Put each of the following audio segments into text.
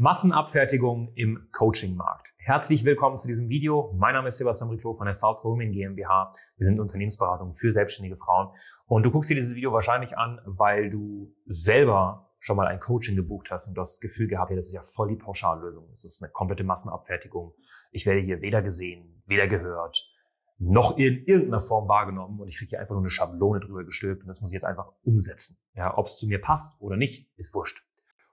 Massenabfertigung im Coachingmarkt. Herzlich willkommen zu diesem Video. Mein Name ist Sebastian Riclo von der Salzburg Women GmbH. Wir sind Unternehmensberatung für selbstständige Frauen. Und du guckst dir dieses Video wahrscheinlich an, weil du selber schon mal ein Coaching gebucht hast und das Gefühl gehabt, ja, das ist ja voll die Pauschallösung. Das ist eine komplette Massenabfertigung. Ich werde hier weder gesehen, weder gehört, noch in irgendeiner Form wahrgenommen und ich kriege hier einfach nur eine Schablone drüber gestülpt und das muss ich jetzt einfach umsetzen. Ja, ob es zu mir passt oder nicht, ist wurscht.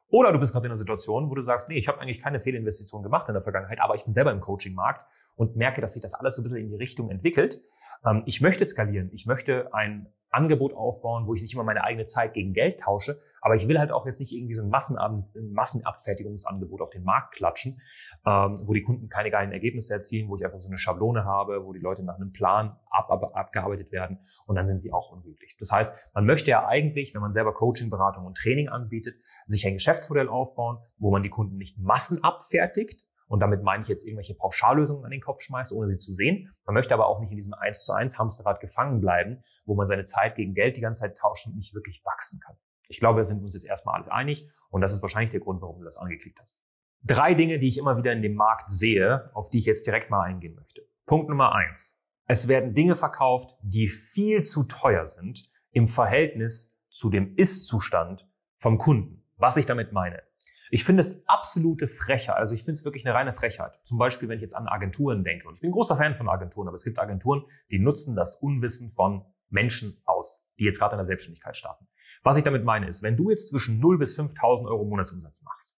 Oder du bist gerade in einer Situation, wo du sagst, nee, ich habe eigentlich keine Fehlinvestition gemacht in der Vergangenheit, aber ich bin selber im Coaching-Markt und merke, dass sich das alles so ein bisschen in die Richtung entwickelt. Ähm, ich möchte skalieren. Ich möchte ein Angebot aufbauen, wo ich nicht immer meine eigene Zeit gegen Geld tausche, aber ich will halt auch jetzt nicht irgendwie so ein Massenab Massenabfertigungsangebot auf den Markt klatschen, ähm, wo die Kunden keine geilen Ergebnisse erzielen, wo ich einfach so eine Schablone habe, wo die Leute nach einem Plan ab, ab, abgearbeitet werden und dann sind sie auch unglücklich. Das heißt, man möchte ja eigentlich, wenn man selber Coaching, Beratung und Training anbietet, sich ein Geschäftsmodell aufbauen, wo man die Kunden nicht massenabfertigt, und damit meine ich jetzt irgendwelche Pauschallösungen an den Kopf schmeißt, ohne sie zu sehen. Man möchte aber auch nicht in diesem 1 zu 1 Hamsterrad gefangen bleiben, wo man seine Zeit gegen Geld die ganze Zeit tauscht und nicht wirklich wachsen kann. Ich glaube, da sind wir uns jetzt erstmal alle einig und das ist wahrscheinlich der Grund, warum du das angeklickt hast. Drei Dinge, die ich immer wieder in dem Markt sehe, auf die ich jetzt direkt mal eingehen möchte. Punkt Nummer eins. Es werden Dinge verkauft, die viel zu teuer sind im Verhältnis zu dem Ist-Zustand vom Kunden. Was ich damit meine. Ich finde es absolute Frechheit. Also ich finde es wirklich eine reine Frechheit. Zum Beispiel, wenn ich jetzt an Agenturen denke. Und ich bin großer Fan von Agenturen, aber es gibt Agenturen, die nutzen das Unwissen von Menschen aus, die jetzt gerade in der Selbstständigkeit starten. Was ich damit meine ist, wenn du jetzt zwischen 0 bis 5.000 Euro Monatsumsatz machst,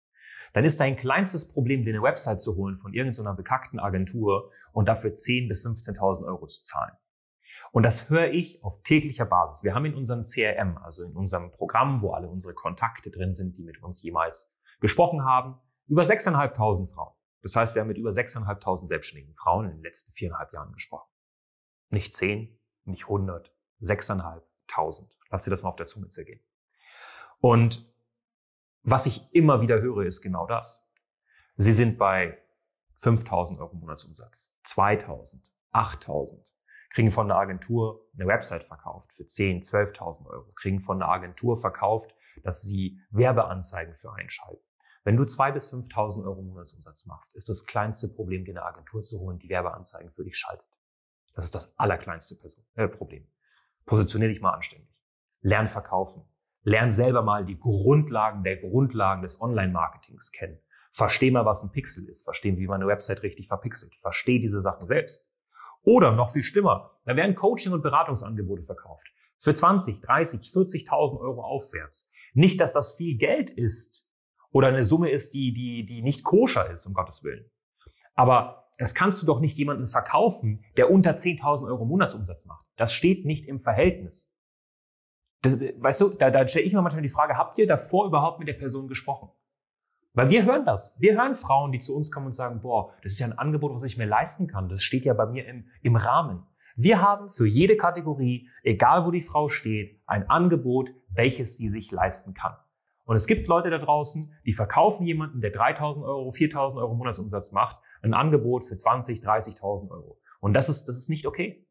dann ist dein kleinstes Problem, dir eine Website zu holen von irgendeiner bekackten Agentur und dafür 10.000 bis 15.000 Euro zu zahlen. Und das höre ich auf täglicher Basis. Wir haben in unserem CRM, also in unserem Programm, wo alle unsere Kontakte drin sind, die mit uns jemals gesprochen haben, über 6.500 Frauen. Das heißt, wir haben mit über 6.500 selbstständigen Frauen in den letzten viereinhalb Jahren gesprochen. Nicht 10, nicht 100, 6.500. Lass dir das mal auf der Zunge zergehen. Und was ich immer wieder höre, ist genau das. Sie sind bei 5.000 Euro Monatsumsatz, 2.000, 8.000, kriegen von der Agentur eine Website verkauft für 10, 12.000 Euro, kriegen von der Agentur verkauft, dass sie Werbeanzeigen für einschalten. Wenn du 2.000 bis 5.000 Euro Monatsumsatz machst, ist das kleinste Problem, dir eine Agentur zu holen, die Werbeanzeigen für dich schaltet. Das ist das allerkleinste Person, äh, Problem. Positionier dich mal anständig. Lern verkaufen. Lern selber mal die Grundlagen der Grundlagen des Online-Marketings kennen. Versteh mal, was ein Pixel ist. Versteh, wie man eine Website richtig verpixelt. Versteh diese Sachen selbst. Oder noch viel schlimmer, da werden Coaching- und Beratungsangebote verkauft. Für 20, 30, 40.000 Euro aufwärts. Nicht, dass das viel Geld ist oder eine Summe ist, die, die, die nicht koscher ist, um Gottes Willen. Aber das kannst du doch nicht jemandem verkaufen, der unter 10.000 Euro Monatsumsatz macht. Das steht nicht im Verhältnis. Das, weißt du, da, da stelle ich mir manchmal die Frage, habt ihr davor überhaupt mit der Person gesprochen? Weil wir hören das. Wir hören Frauen, die zu uns kommen und sagen, boah, das ist ja ein Angebot, was ich mir leisten kann. Das steht ja bei mir im, im Rahmen. Wir haben für jede Kategorie, egal wo die Frau steht, ein Angebot, welches sie sich leisten kann. Und es gibt Leute da draußen, die verkaufen jemanden, der 3000 Euro, 4000 Euro Monatsumsatz macht, ein Angebot für 20, 30.000 Euro. Und das ist, das ist nicht okay.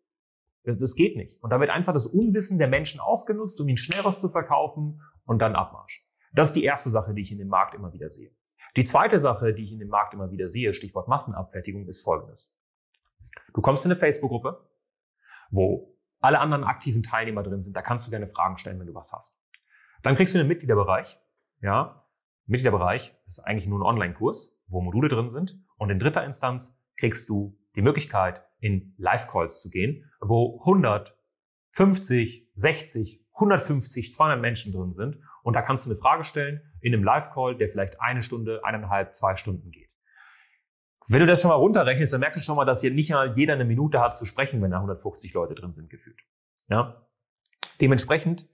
Das, geht nicht. Und da wird einfach das Unwissen der Menschen ausgenutzt, um ihnen schnell was zu verkaufen und dann Abmarsch. Das ist die erste Sache, die ich in dem Markt immer wieder sehe. Die zweite Sache, die ich in dem Markt immer wieder sehe, Stichwort Massenabfertigung, ist folgendes. Du kommst in eine Facebook-Gruppe, wo alle anderen aktiven Teilnehmer drin sind. Da kannst du gerne Fragen stellen, wenn du was hast. Dann kriegst du einen Mitgliederbereich. Ja, Mitgliederbereich ist eigentlich nur ein Online-Kurs, wo Module drin sind. Und in dritter Instanz kriegst du die Möglichkeit, in Live-Calls zu gehen, wo 100, 50, 60, 150, 200 Menschen drin sind. Und da kannst du eine Frage stellen in einem Live-Call, der vielleicht eine Stunde, eineinhalb, zwei Stunden geht. Wenn du das schon mal runterrechnest, dann merkst du schon mal, dass hier nicht mal jeder eine Minute hat zu sprechen, wenn da 150 Leute drin sind, gefühlt. Ja? Dementsprechend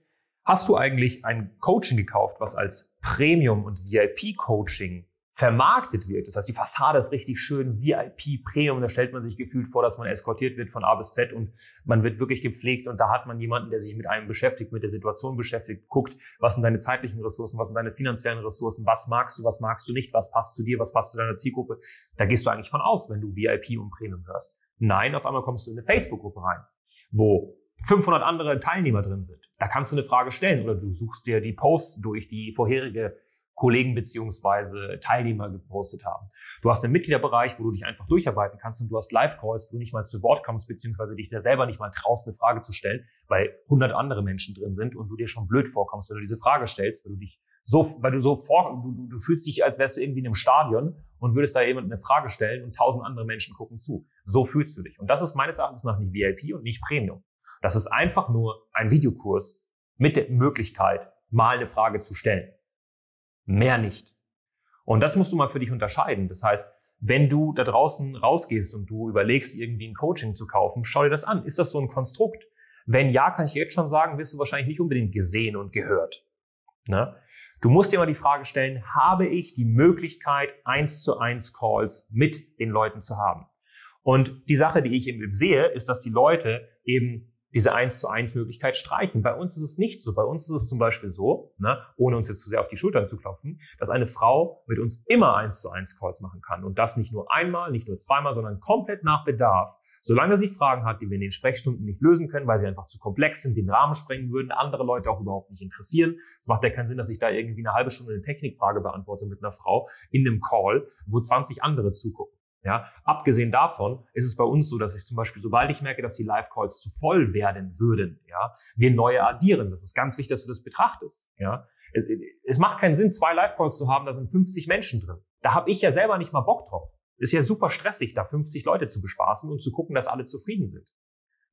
hast du eigentlich ein Coaching gekauft, was als Premium- und VIP-Coaching vermarktet wird. Das heißt, die Fassade ist richtig schön, VIP, Premium, da stellt man sich gefühlt vor, dass man eskortiert wird von A bis Z und man wird wirklich gepflegt und da hat man jemanden, der sich mit einem beschäftigt, mit der Situation beschäftigt, guckt, was sind deine zeitlichen Ressourcen, was sind deine finanziellen Ressourcen, was magst du, was magst du nicht, was passt zu dir, was passt zu deiner Zielgruppe. Da gehst du eigentlich von aus, wenn du VIP und Premium hörst. Nein, auf einmal kommst du in eine Facebook-Gruppe rein, wo 500 andere Teilnehmer drin sind. Da kannst du eine Frage stellen oder du suchst dir die Posts durch, die vorherige Kollegen beziehungsweise Teilnehmer gepostet haben. Du hast einen Mitgliederbereich, wo du dich einfach durcharbeiten kannst und du hast Live-Calls, wo du nicht mal zu Wort kommst, beziehungsweise dich selber nicht mal traust, eine Frage zu stellen, weil hundert andere Menschen drin sind und du dir schon blöd vorkommst, wenn du diese Frage stellst, weil du dich so, weil du so vor, du, du, du fühlst dich, als wärst du irgendwie in einem Stadion und würdest da jemand eine Frage stellen und tausend andere Menschen gucken zu. So fühlst du dich. Und das ist meines Erachtens nach nicht VIP und nicht Premium. Das ist einfach nur ein Videokurs mit der Möglichkeit, mal eine Frage zu stellen. Mehr nicht. Und das musst du mal für dich unterscheiden. Das heißt, wenn du da draußen rausgehst und du überlegst, irgendwie ein Coaching zu kaufen, schau dir das an. Ist das so ein Konstrukt? Wenn ja, kann ich jetzt schon sagen, wirst du wahrscheinlich nicht unbedingt gesehen und gehört. Ne? Du musst dir mal die Frage stellen, habe ich die Möglichkeit, eins zu eins Calls mit den Leuten zu haben? Und die Sache, die ich eben sehe, ist, dass die Leute eben diese eins zu eins Möglichkeit streichen. Bei uns ist es nicht so. Bei uns ist es zum Beispiel so, ne, ohne uns jetzt zu sehr auf die Schultern zu klopfen, dass eine Frau mit uns immer eins zu eins Calls machen kann. Und das nicht nur einmal, nicht nur zweimal, sondern komplett nach Bedarf. Solange sie Fragen hat, die wir in den Sprechstunden nicht lösen können, weil sie einfach zu komplex sind, den Rahmen sprengen würden, andere Leute auch überhaupt nicht interessieren. Es macht ja keinen Sinn, dass ich da irgendwie eine halbe Stunde eine Technikfrage beantworte mit einer Frau in einem Call, wo 20 andere zugucken. Ja, abgesehen davon ist es bei uns so, dass ich zum Beispiel, sobald ich merke, dass die Live-Calls zu voll werden würden, ja, wir neue addieren. Das ist ganz wichtig, dass du das betrachtest. Ja, es, es macht keinen Sinn, zwei Live-Calls zu haben, da sind 50 Menschen drin. Da habe ich ja selber nicht mal Bock drauf. Ist ja super stressig, da 50 Leute zu bespaßen und zu gucken, dass alle zufrieden sind.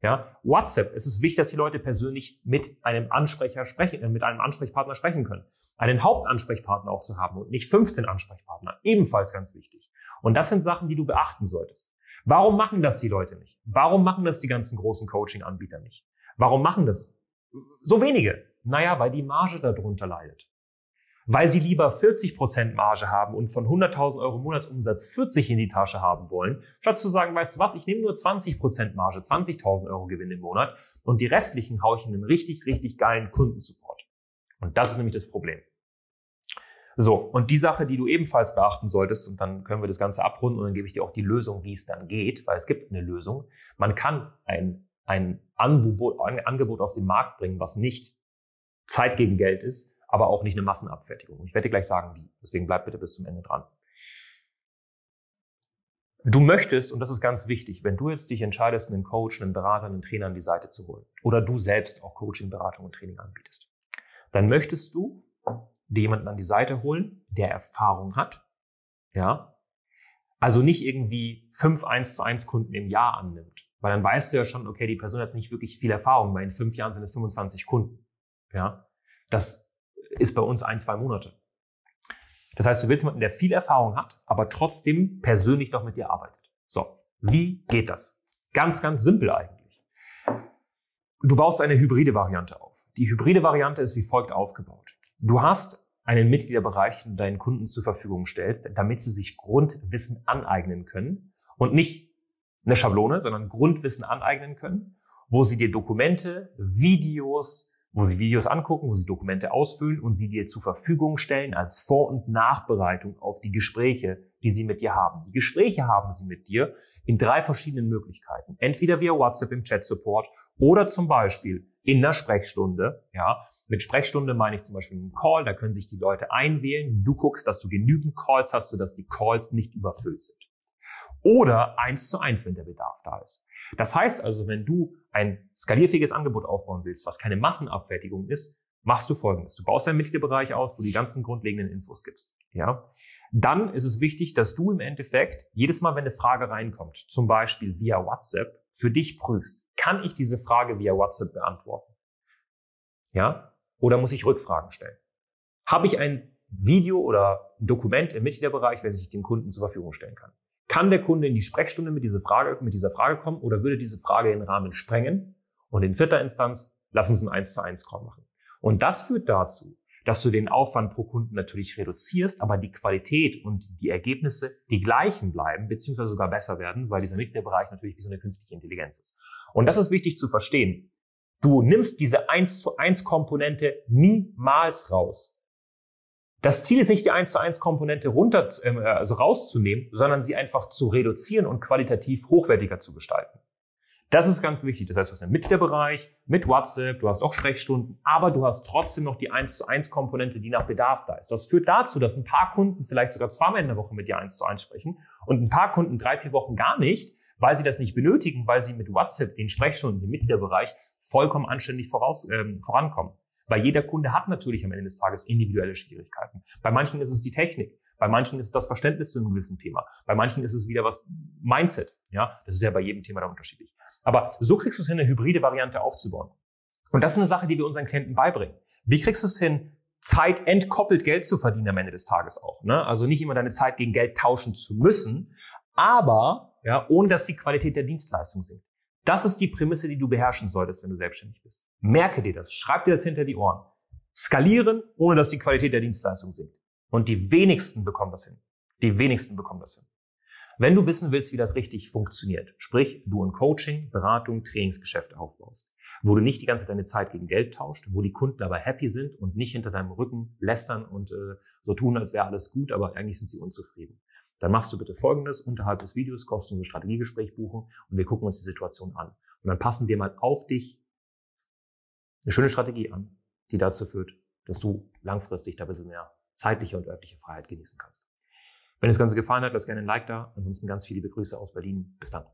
Ja, WhatsApp, es ist wichtig, dass die Leute persönlich mit einem Ansprecher sprechen, äh, mit einem Ansprechpartner sprechen können. Einen Hauptansprechpartner auch zu haben und nicht 15 Ansprechpartner. Ebenfalls ganz wichtig. Und das sind Sachen, die du beachten solltest. Warum machen das die Leute nicht? Warum machen das die ganzen großen Coaching-Anbieter nicht? Warum machen das so wenige? Naja, weil die Marge darunter leidet. Weil sie lieber 40% Marge haben und von 100.000 Euro Monatsumsatz 40 in die Tasche haben wollen, statt zu sagen, weißt du was, ich nehme nur 20% Marge, 20.000 Euro Gewinn im Monat und die restlichen haue ich in einen richtig, richtig geilen Kundensupport. Und das ist nämlich das Problem. So, und die Sache, die du ebenfalls beachten solltest, und dann können wir das Ganze abrunden und dann gebe ich dir auch die Lösung, wie es dann geht, weil es gibt eine Lösung. Man kann ein, ein Angebot, ein Angebot auf den Markt bringen, was nicht Zeit gegen Geld ist, aber auch nicht eine Massenabfertigung. Und ich werde dir gleich sagen, wie. Deswegen bleib bitte bis zum Ende dran. Du möchtest, und das ist ganz wichtig, wenn du jetzt dich entscheidest, einen Coach, einen Berater, einen Trainer an die Seite zu holen, oder du selbst auch Coaching, Beratung und Training anbietest, dann möchtest du jemanden an die Seite holen, der Erfahrung hat, ja, also nicht irgendwie fünf 1 zu 1 Kunden im Jahr annimmt, weil dann weißt du ja schon, okay, die Person hat nicht wirklich viel Erfahrung, weil in fünf Jahren sind es 25 Kunden, ja. Das ist bei uns ein, zwei Monate. Das heißt, du willst jemanden, der viel Erfahrung hat, aber trotzdem persönlich noch mit dir arbeitet. So, wie geht das? Ganz, ganz simpel eigentlich. Du baust eine hybride Variante auf. Die hybride Variante ist wie folgt aufgebaut. Du hast einen Mitgliederbereich, den du deinen Kunden zur Verfügung stellst, damit sie sich Grundwissen aneignen können und nicht eine Schablone, sondern Grundwissen aneignen können, wo sie dir Dokumente, Videos, wo sie Videos angucken, wo sie Dokumente ausfüllen und sie dir zur Verfügung stellen als Vor- und Nachbereitung auf die Gespräche, die sie mit dir haben. Die Gespräche haben sie mit dir in drei verschiedenen Möglichkeiten. Entweder via WhatsApp im Chat-Support oder zum Beispiel in der Sprechstunde, ja, mit Sprechstunde meine ich zum Beispiel einen Call, da können sich die Leute einwählen. Du guckst, dass du genügend Calls hast, sodass die Calls nicht überfüllt sind. Oder eins zu eins, wenn der Bedarf da ist. Das heißt also, wenn du ein skalierfähiges Angebot aufbauen willst, was keine Massenabfertigung ist, machst du folgendes. Du baust einen Mitgliederbereich aus, wo du die ganzen grundlegenden Infos gibst. Ja? Dann ist es wichtig, dass du im Endeffekt jedes Mal, wenn eine Frage reinkommt, zum Beispiel via WhatsApp, für dich prüfst, kann ich diese Frage via WhatsApp beantworten? Ja? Oder muss ich Rückfragen stellen? Habe ich ein Video oder ein Dokument im Mitgliederbereich, welches ich dem Kunden zur Verfügung stellen kann? Kann der Kunde in die Sprechstunde mit dieser Frage, mit dieser Frage kommen oder würde diese Frage den Rahmen sprengen? Und in vierter Instanz, lass uns ein 1 zu 1 Call machen. Und das führt dazu, dass du den Aufwand pro Kunden natürlich reduzierst, aber die Qualität und die Ergebnisse die gleichen bleiben, beziehungsweise sogar besser werden, weil dieser Mitgliederbereich natürlich wie so eine künstliche Intelligenz ist. Und das ist wichtig zu verstehen. Du nimmst diese 1 zu 1 Komponente niemals raus. Das Ziel ist nicht, die 1 zu 1 Komponente runter, äh, also rauszunehmen, sondern sie einfach zu reduzieren und qualitativ hochwertiger zu gestalten. Das ist ganz wichtig. Das heißt, du hast einen Mitgliederbereich mit WhatsApp, du hast auch Sprechstunden, aber du hast trotzdem noch die 1 zu 1 Komponente, die nach Bedarf da ist. Das führt dazu, dass ein paar Kunden vielleicht sogar zweimal in der Woche mit dir 1 zu 1 sprechen und ein paar Kunden drei, vier Wochen gar nicht, weil sie das nicht benötigen, weil sie mit WhatsApp, den Sprechstunden, dem Mitgliederbereich vollkommen anständig voraus, ähm, vorankommen. Weil jeder Kunde hat natürlich am Ende des Tages individuelle Schwierigkeiten. Bei manchen ist es die Technik. Bei manchen ist das Verständnis zu einem gewissen Thema. Bei manchen ist es wieder was Mindset. Ja, das ist ja bei jedem Thema dann unterschiedlich. Aber so kriegst du es hin, eine hybride Variante aufzubauen. Und das ist eine Sache, die wir unseren Klienten beibringen. Wie kriegst du es hin, Zeit entkoppelt Geld zu verdienen am Ende des Tages auch? Ne? Also nicht immer deine Zeit gegen Geld tauschen zu müssen, aber ja, ohne dass die Qualität der Dienstleistung sinkt. Das ist die Prämisse, die du beherrschen solltest, wenn du selbstständig bist. Merke dir das, schreib dir das hinter die Ohren. Skalieren, ohne dass die Qualität der Dienstleistung sinkt. Und die wenigsten bekommen das hin. Die wenigsten bekommen das hin. Wenn du wissen willst, wie das richtig funktioniert, sprich, du ein Coaching, Beratung, Trainingsgeschäft aufbaust, wo du nicht die ganze Zeit deine Zeit gegen Geld tauscht, wo die Kunden dabei happy sind und nicht hinter deinem Rücken lästern und äh, so tun, als wäre alles gut, aber eigentlich sind sie unzufrieden. Dann machst du bitte Folgendes, unterhalb des Videos kostenloses Strategiegespräch buchen und wir gucken uns die Situation an. Und dann passen wir mal auf dich eine schöne Strategie an, die dazu führt, dass du langfristig da ein bisschen mehr zeitliche und örtliche Freiheit genießen kannst. Wenn das Ganze gefallen hat, lass gerne ein Like da. Ansonsten ganz viele liebe Grüße aus Berlin. Bis dann.